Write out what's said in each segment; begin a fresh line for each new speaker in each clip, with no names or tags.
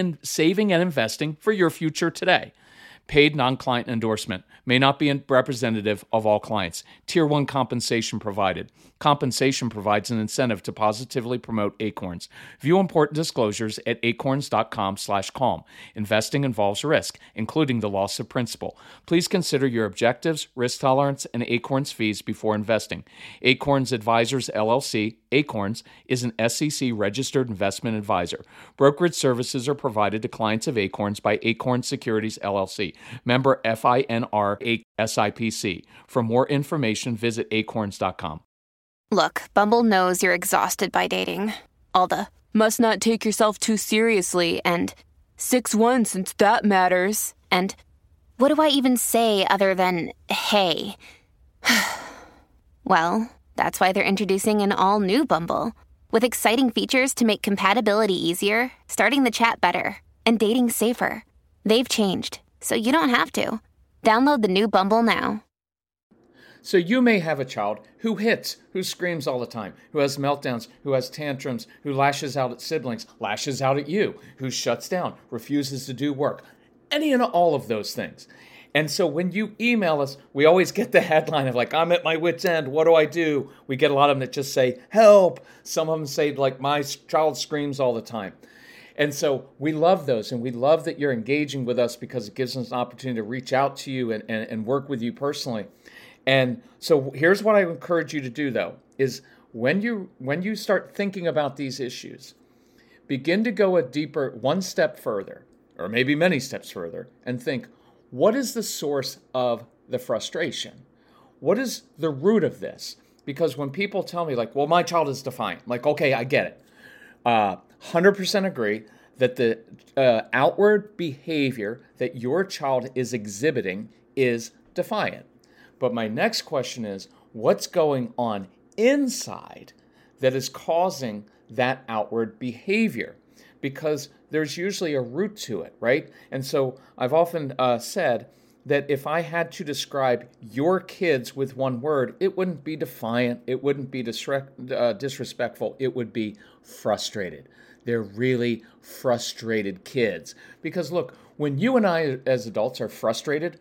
in saving and investing for your future today. Paid non client endorsement may not be representative of all clients. Tier 1 compensation provided. Compensation provides an incentive to positively promote Acorns. View important disclosures at acorns.com/calm. Investing involves risk, including the loss of principal. Please consider your objectives, risk tolerance, and Acorns fees before investing. Acorns Advisors LLC, Acorns, is an SEC registered investment advisor. Brokerage services are provided to clients of Acorns by Acorn Securities LLC, member FINRA SIPC. For more information, visit acorns.com.
Look, Bumble knows you're exhausted by dating. All the must not take yourself too seriously and 6 1 since that matters. And what do I even say other than hey? well, that's why they're introducing an all new Bumble with exciting features to make compatibility easier, starting the chat better, and dating safer. They've changed, so you don't have to. Download the new Bumble now.
So you may have a child who hits, who screams all the time, who has meltdowns, who has tantrums, who lashes out at siblings, lashes out at you, who shuts down, refuses to do work, any and all of those things. And so when you email us, we always get the headline of like, I'm at my wit's end. What do I do? We get a lot of them that just say, help. Some of them say, like, my child screams all the time. And so we love those, and we love that you're engaging with us because it gives us an opportunity to reach out to you and, and, and work with you personally. And so here's what I encourage you to do though is when you when you start thinking about these issues, begin to go a deeper one step further, or maybe many steps further, and think, what is the source of the frustration? What is the root of this? Because when people tell me, like, well, my child is defiant, like, okay, I get it. Uh, 100% agree that the uh, outward behavior that your child is exhibiting is defiant. But my next question is what's going on inside that is causing that outward behavior? Because there's usually a root to it, right? And so I've often uh, said that if I had to describe your kids with one word, it wouldn't be defiant, it wouldn't be disre- uh, disrespectful, it would be frustrated. They're really frustrated kids. Because look, when you and I as adults are frustrated,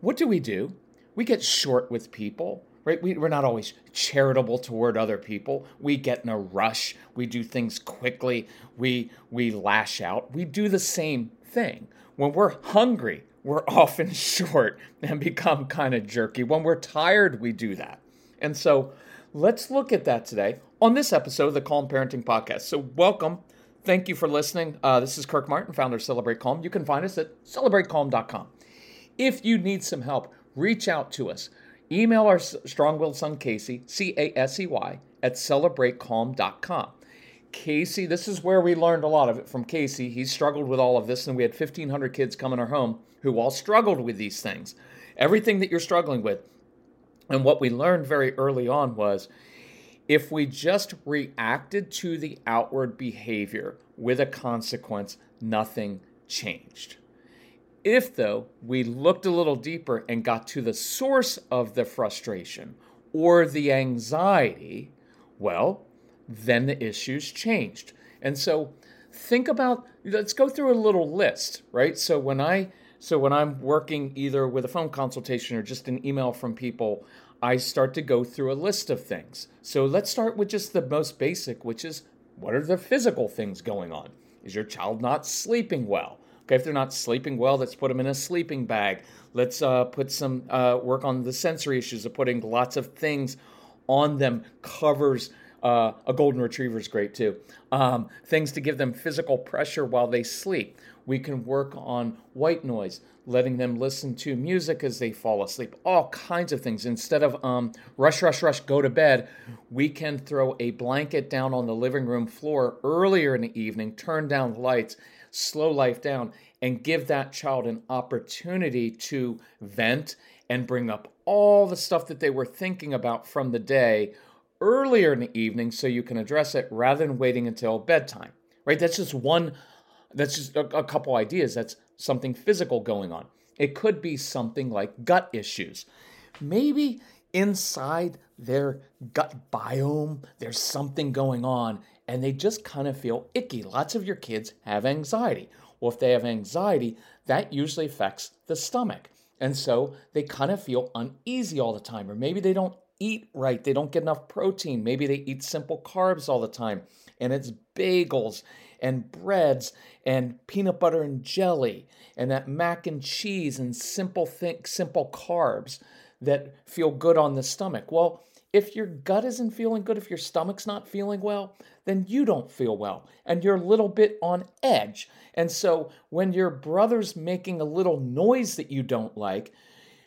what do we do? We get short with people, right? We, are not always charitable toward other people. We get in a rush. We do things quickly. We, we lash out. We do the same thing. When we're hungry, we're often short and become kind of jerky. When we're tired, we do that. And so let's look at that today on this episode of the Calm Parenting Podcast. So, welcome. Thank you for listening. Uh, this is Kirk Martin, founder of Celebrate Calm. You can find us at celebratecalm.com. If you need some help, reach out to us. Email our strong willed son, Casey, C A S E Y, at celebratecalm.com. Casey, this is where we learned a lot of it from Casey. He struggled with all of this, and we had 1,500 kids come in our home who all struggled with these things. Everything that you're struggling with. And what we learned very early on was if we just reacted to the outward behavior with a consequence, nothing changed. If, though, we looked a little deeper and got to the source of the frustration or the anxiety, well, then the issues changed. And so think about let's go through a little list, right? So when I so when I'm working either with a phone consultation or just an email from people, I start to go through a list of things. So let's start with just the most basic, which is what are the physical things going on? Is your child not sleeping well? Okay, if they're not sleeping well, let's put them in a sleeping bag. Let's uh, put some uh, work on the sensory issues of putting lots of things on them, covers Uh, a golden retriever is great too. Um, things to give them physical pressure while they sleep. We can work on white noise, letting them listen to music as they fall asleep, all kinds of things. Instead of um, rush, rush, rush, go to bed, we can throw a blanket down on the living room floor earlier in the evening, turn down the lights, slow life down, and give that child an opportunity to vent and bring up all the stuff that they were thinking about from the day earlier in the evening so you can address it rather than waiting until bedtime. Right? That's just one that's just a, a couple ideas. That's something physical going on. It could be something like gut issues. Maybe inside their gut biome, there's something going on and they just kind of feel icky. Lots of your kids have anxiety. Well, if they have anxiety, that usually affects the stomach. And so they kind of feel uneasy all the time, or maybe they don't eat right. They don't get enough protein. Maybe they eat simple carbs all the time, and it's bagels and breads and peanut butter and jelly and that mac and cheese and simple think simple carbs that feel good on the stomach. Well, if your gut isn't feeling good, if your stomach's not feeling well, then you don't feel well and you're a little bit on edge. And so when your brother's making a little noise that you don't like,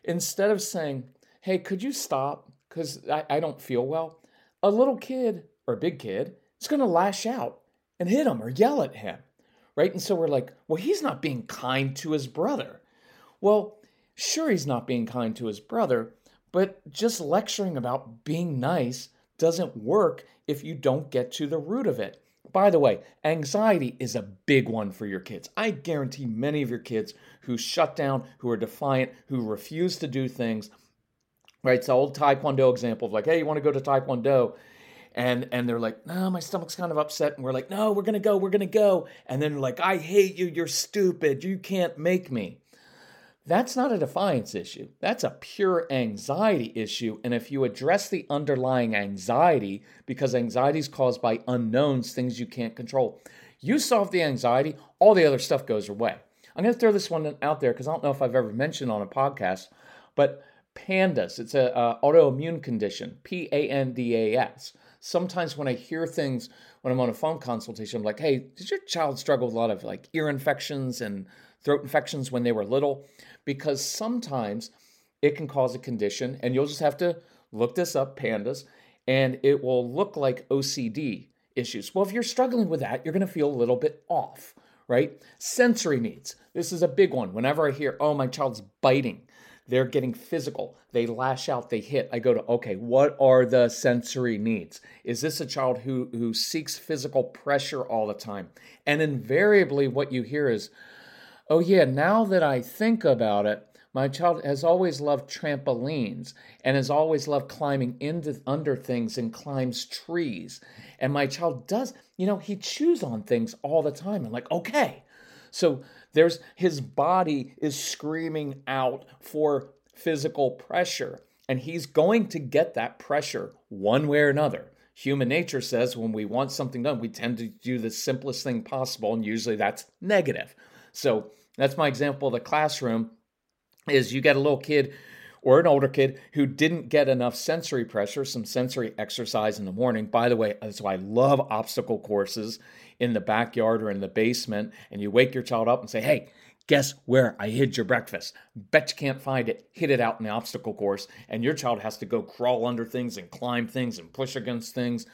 instead of saying, Hey, could you stop? Because I, I don't feel well, a little kid or a big kid is going to lash out and hit him or yell at him. Right. And so we're like, Well, he's not being kind to his brother. Well, sure, he's not being kind to his brother, but just lecturing about being nice doesn't work if you don't get to the root of it. By the way, anxiety is a big one for your kids. I guarantee many of your kids who shut down, who are defiant, who refuse to do things, right? It's the old Taekwondo example of like, hey, you want to go to Taekwondo? And and they're like, no, my stomach's kind of upset. And we're like, no, we're gonna go, we're gonna go. And then like, I hate you, you're stupid, you can't make me. That's not a defiance issue. That's a pure anxiety issue. And if you address the underlying anxiety, because anxiety is caused by unknowns, things you can't control, you solve the anxiety, all the other stuff goes away. I'm going to throw this one out there because I don't know if I've ever mentioned on a podcast, but PANDAS, it's an uh, autoimmune condition, P A N D A S. Sometimes when I hear things when I'm on a phone consultation, I'm like, hey, did your child struggle with a lot of like ear infections and throat infections when they were little? because sometimes it can cause a condition, and you'll just have to look this up, PANDAS, and it will look like OCD issues. Well, if you're struggling with that, you're going to feel a little bit off, right? Sensory needs. This is a big one. Whenever I hear, oh, my child's biting, they're getting physical, they lash out, they hit, I go to, okay, what are the sensory needs? Is this a child who, who seeks physical pressure all the time? And invariably, what you hear is, Oh, yeah, now that I think about it, my child has always loved trampolines and has always loved climbing into under things and climbs trees. And my child does, you know, he chews on things all the time. I'm like, okay. So there's his body is screaming out for physical pressure, and he's going to get that pressure one way or another. Human nature says when we want something done, we tend to do the simplest thing possible, and usually that's negative. So that's my example of the classroom is you get a little kid or an older kid who didn't get enough sensory pressure, some sensory exercise in the morning. By the way, that's why I love obstacle courses in the backyard or in the basement. And you wake your child up and say, hey, guess where I hid your breakfast? Bet you can't find it. Hit it out in the obstacle course. And your child has to go crawl under things and climb things and push against things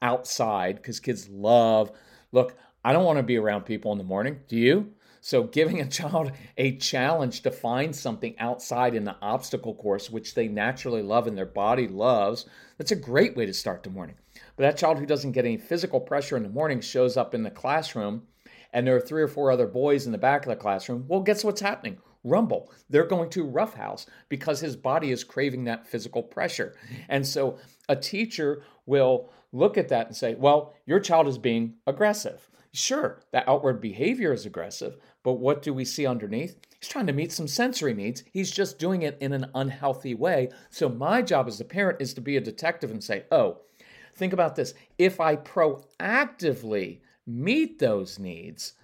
outside because kids love. Look, I don't want to be around people in the morning. Do you? So, giving a child a challenge to find something outside in the obstacle course, which they naturally love and their body loves, that's a great way to start the morning. But that child who doesn't get any physical pressure in the morning shows up in the classroom, and there are three or four other boys in the back of the classroom. Well, guess what's happening? Rumble. They're going to roughhouse because his body is craving that physical pressure. And so a teacher will look at that and say, well, your child is being aggressive. Sure, that outward behavior is aggressive, but what do we see underneath? He's trying to meet some sensory needs. He's just doing it in an unhealthy way. So, my job as a parent is to be a detective and say, oh, think about this. If I proactively meet those needs,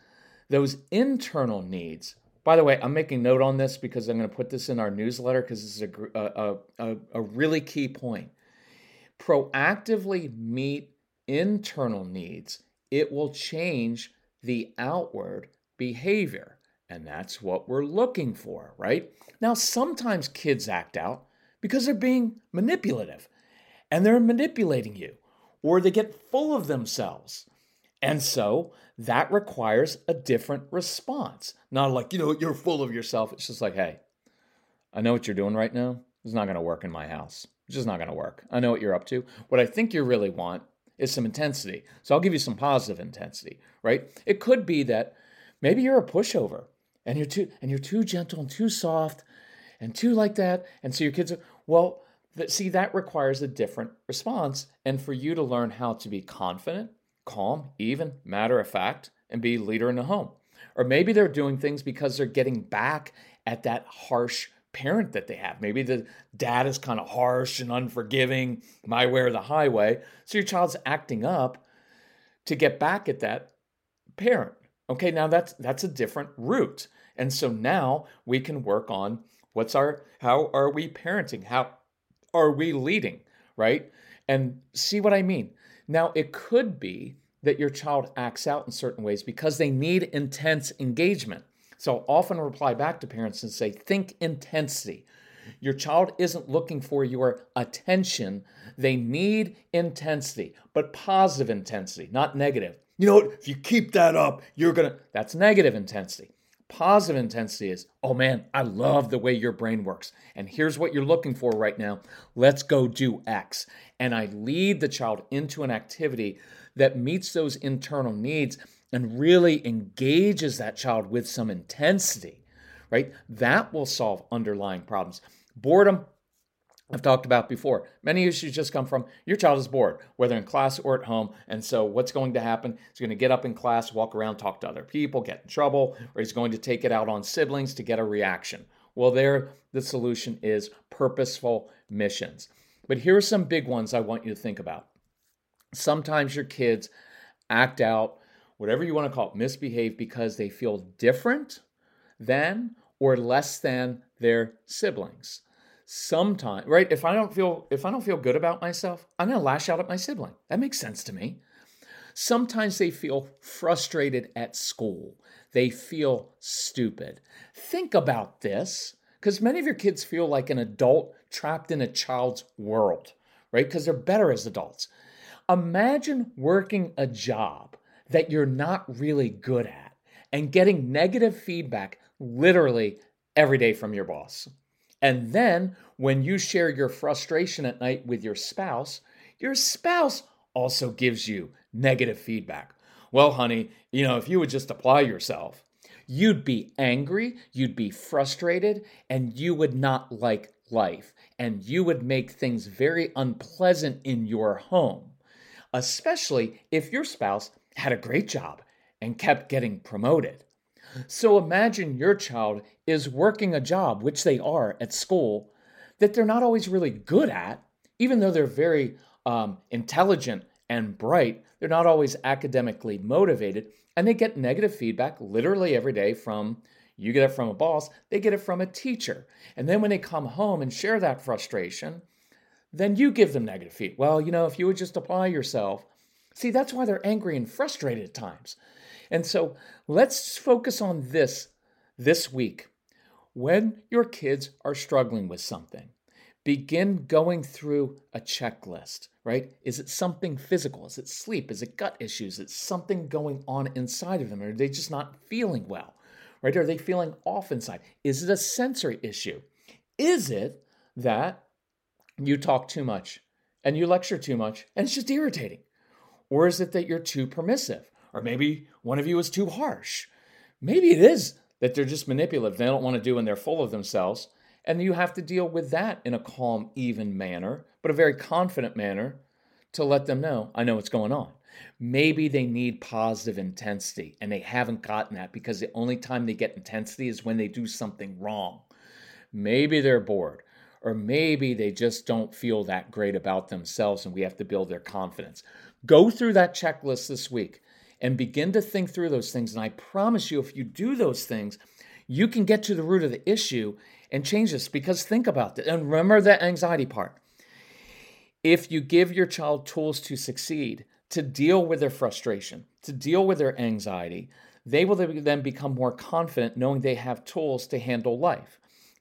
those internal needs, by the way, I'm making note on this because I'm going to put this in our newsletter because this is a, a, a, a really key point. Proactively meet internal needs, it will change the outward behavior. And that's what we're looking for, right? Now, sometimes kids act out because they're being manipulative and they're manipulating you, or they get full of themselves. And so that requires a different response. Not like, you know, you're full of yourself. It's just like, hey, I know what you're doing right now. It's not going to work in my house. It's just not going to work. I know what you're up to. What I think you really want is some intensity. So I'll give you some positive intensity, right? It could be that maybe you're a pushover and you're too and you're too gentle and too soft and too like that. And so your kids are well, that see that requires a different response. And for you to learn how to be confident, calm, even, matter of fact, and be leader in the home. Or maybe they're doing things because they're getting back at that harsh parent that they have. Maybe the dad is kind of harsh and unforgiving, my way or the highway. So your child's acting up to get back at that parent. Okay, now that's that's a different route. And so now we can work on what's our how are we parenting? How are we leading, right? And see what I mean. Now it could be that your child acts out in certain ways because they need intense engagement. So i often reply back to parents and say, think intensity. Your child isn't looking for your attention. They need intensity, but positive intensity, not negative. You know what? If you keep that up, you're going to, that's negative intensity. Positive intensity is, oh man, I love the way your brain works. And here's what you're looking for right now. Let's go do X. And I lead the child into an activity that meets those internal needs and really engages that child with some intensity, right? That will solve underlying problems. Boredom, I've talked about before. Many issues just come from your child is bored, whether in class or at home. And so, what's going to happen? He's going to get up in class, walk around, talk to other people, get in trouble, or he's going to take it out on siblings to get a reaction. Well, there, the solution is purposeful missions. But here are some big ones I want you to think about. Sometimes your kids act out whatever you want to call it, misbehave because they feel different than or less than their siblings. Sometimes, right? If I don't feel if I don't feel good about myself, I'm going to lash out at my sibling. That makes sense to me. Sometimes they feel frustrated at school. They feel stupid. Think about this because many of your kids feel like an adult trapped in a child's world, right? Because they're better as adults. Imagine working a job that you're not really good at and getting negative feedback literally every day from your boss. And then when you share your frustration at night with your spouse, your spouse also gives you negative feedback. Well, honey, you know, if you would just apply yourself, you'd be angry, you'd be frustrated, and you would not like life. And you would make things very unpleasant in your home, especially if your spouse had a great job and kept getting promoted. So imagine your child is working a job, which they are at school, that they're not always really good at, even though they're very um, intelligent and bright. They're not always academically motivated, and they get negative feedback literally every day from you get it from a boss, they get it from a teacher. And then when they come home and share that frustration, then you give them negative feedback. Well, you know, if you would just apply yourself, See, that's why they're angry and frustrated at times. And so let's focus on this this week. When your kids are struggling with something, begin going through a checklist, right? Is it something physical? Is it sleep? Is it gut issues? Is it something going on inside of them? Are they just not feeling well, right? Are they feeling off inside? Is it a sensory issue? Is it that you talk too much and you lecture too much and it's just irritating? Or is it that you're too permissive? Or maybe one of you is too harsh. Maybe it is that they're just manipulative. They don't want to do and they're full of themselves. And you have to deal with that in a calm, even manner, but a very confident manner to let them know, I know what's going on. Maybe they need positive intensity and they haven't gotten that because the only time they get intensity is when they do something wrong. Maybe they're bored, or maybe they just don't feel that great about themselves and we have to build their confidence. Go through that checklist this week and begin to think through those things. And I promise you, if you do those things, you can get to the root of the issue and change this. Because think about it. And remember that anxiety part. If you give your child tools to succeed, to deal with their frustration, to deal with their anxiety, they will then become more confident knowing they have tools to handle life.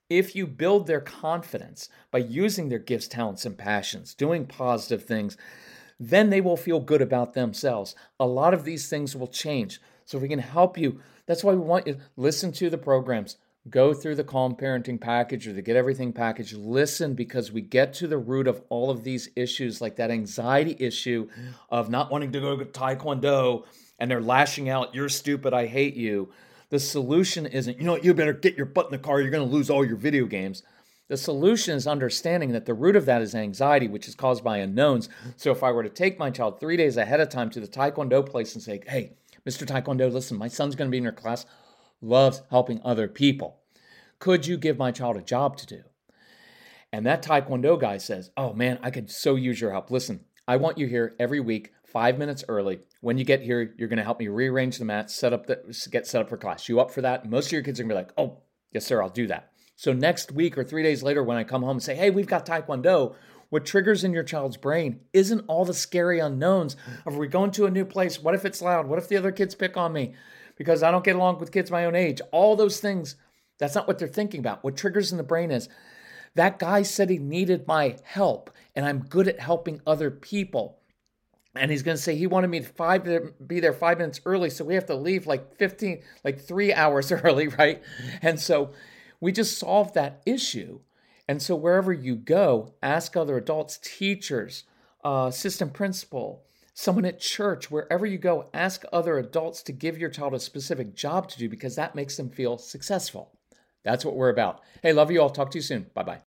If you build their confidence by using their gifts, talents, and passions, doing positive things, then they will feel good about themselves. A lot of these things will change. So, if we can help you, that's why we want you listen to the programs, go through the Calm Parenting package or the Get Everything package. Listen because we get to the root of all of these issues, like that anxiety issue of not wanting to go to Taekwondo and they're lashing out, You're stupid, I hate you. The solution isn't, you know what, you better get your butt in the car, you're going to lose all your video games. The solution is understanding that the root of that is anxiety, which is caused by unknowns. So if I were to take my child three days ahead of time to the Taekwondo place and say, hey, Mr. Taekwondo, listen, my son's going to be in your class, loves helping other people. Could you give my child a job to do? And that Taekwondo guy says, oh man, I could so use your help. Listen, I want you here every week, five minutes early. When you get here, you're going to help me rearrange the mat, set up the, get set up for class. You up for that? Most of your kids are going to be like, oh, yes, sir, I'll do that. So next week or three days later, when I come home and say, hey, we've got Taekwondo, what triggers in your child's brain isn't all the scary unknowns of we going to a new place. What if it's loud? What if the other kids pick on me because I don't get along with kids my own age? All those things. That's not what they're thinking about. What triggers in the brain is that guy said he needed my help and I'm good at helping other people. And he's going to say he wanted me to five to be there five minutes early, so we have to leave like 15, like three hours early, right? And so we just solved that issue. And so wherever you go, ask other adults, teachers, uh, assistant principal, someone at church, wherever you go, ask other adults to give your child a specific job to do because that makes them feel successful. That's what we're about. Hey, love you all. Talk to you soon. Bye bye.